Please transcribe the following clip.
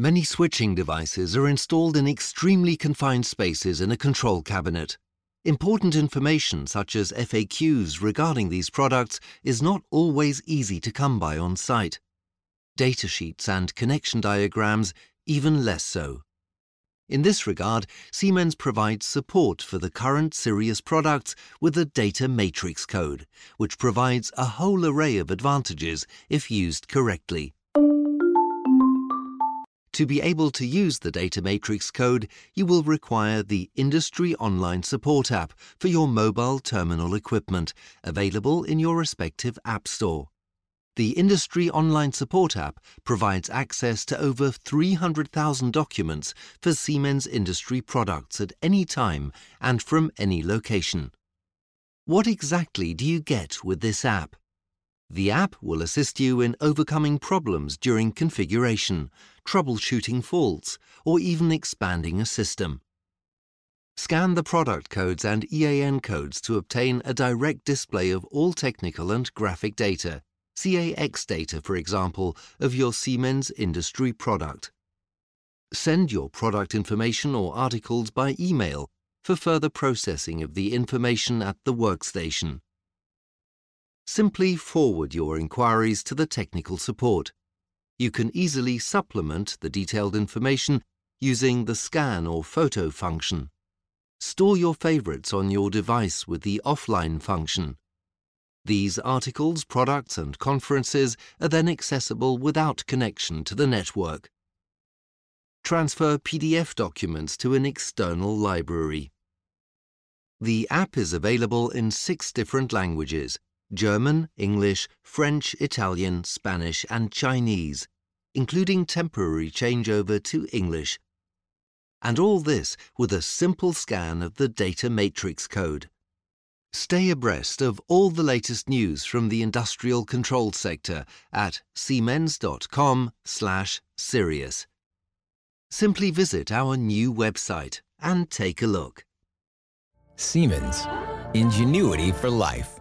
Many switching devices are installed in extremely confined spaces in a control cabinet. Important information such as FAQs regarding these products is not always easy to come by on site. Datasheets and connection diagrams even less so. In this regard, Siemens provides support for the current Sirius products with the data matrix code, which provides a whole array of advantages if used correctly. To be able to use the data matrix code, you will require the Industry Online Support app for your mobile terminal equipment, available in your respective app store. The Industry Online Support app provides access to over 300,000 documents for Siemens industry products at any time and from any location. What exactly do you get with this app? The app will assist you in overcoming problems during configuration, troubleshooting faults, or even expanding a system. Scan the product codes and EAN codes to obtain a direct display of all technical and graphic data CAX data, for example, of your Siemens industry product. Send your product information or articles by email for further processing of the information at the workstation. Simply forward your inquiries to the technical support. You can easily supplement the detailed information using the scan or photo function. Store your favorites on your device with the offline function. These articles, products and conferences are then accessible without connection to the network. Transfer PDF documents to an external library. The app is available in six different languages German, English, French, Italian, Spanish, and Chinese, including temporary changeover to English. And all this with a simple scan of the data matrix code. Stay abreast of all the latest news from the industrial control sector at siemens.com/sirius. Simply visit our new website and take a look. Siemens, ingenuity for life.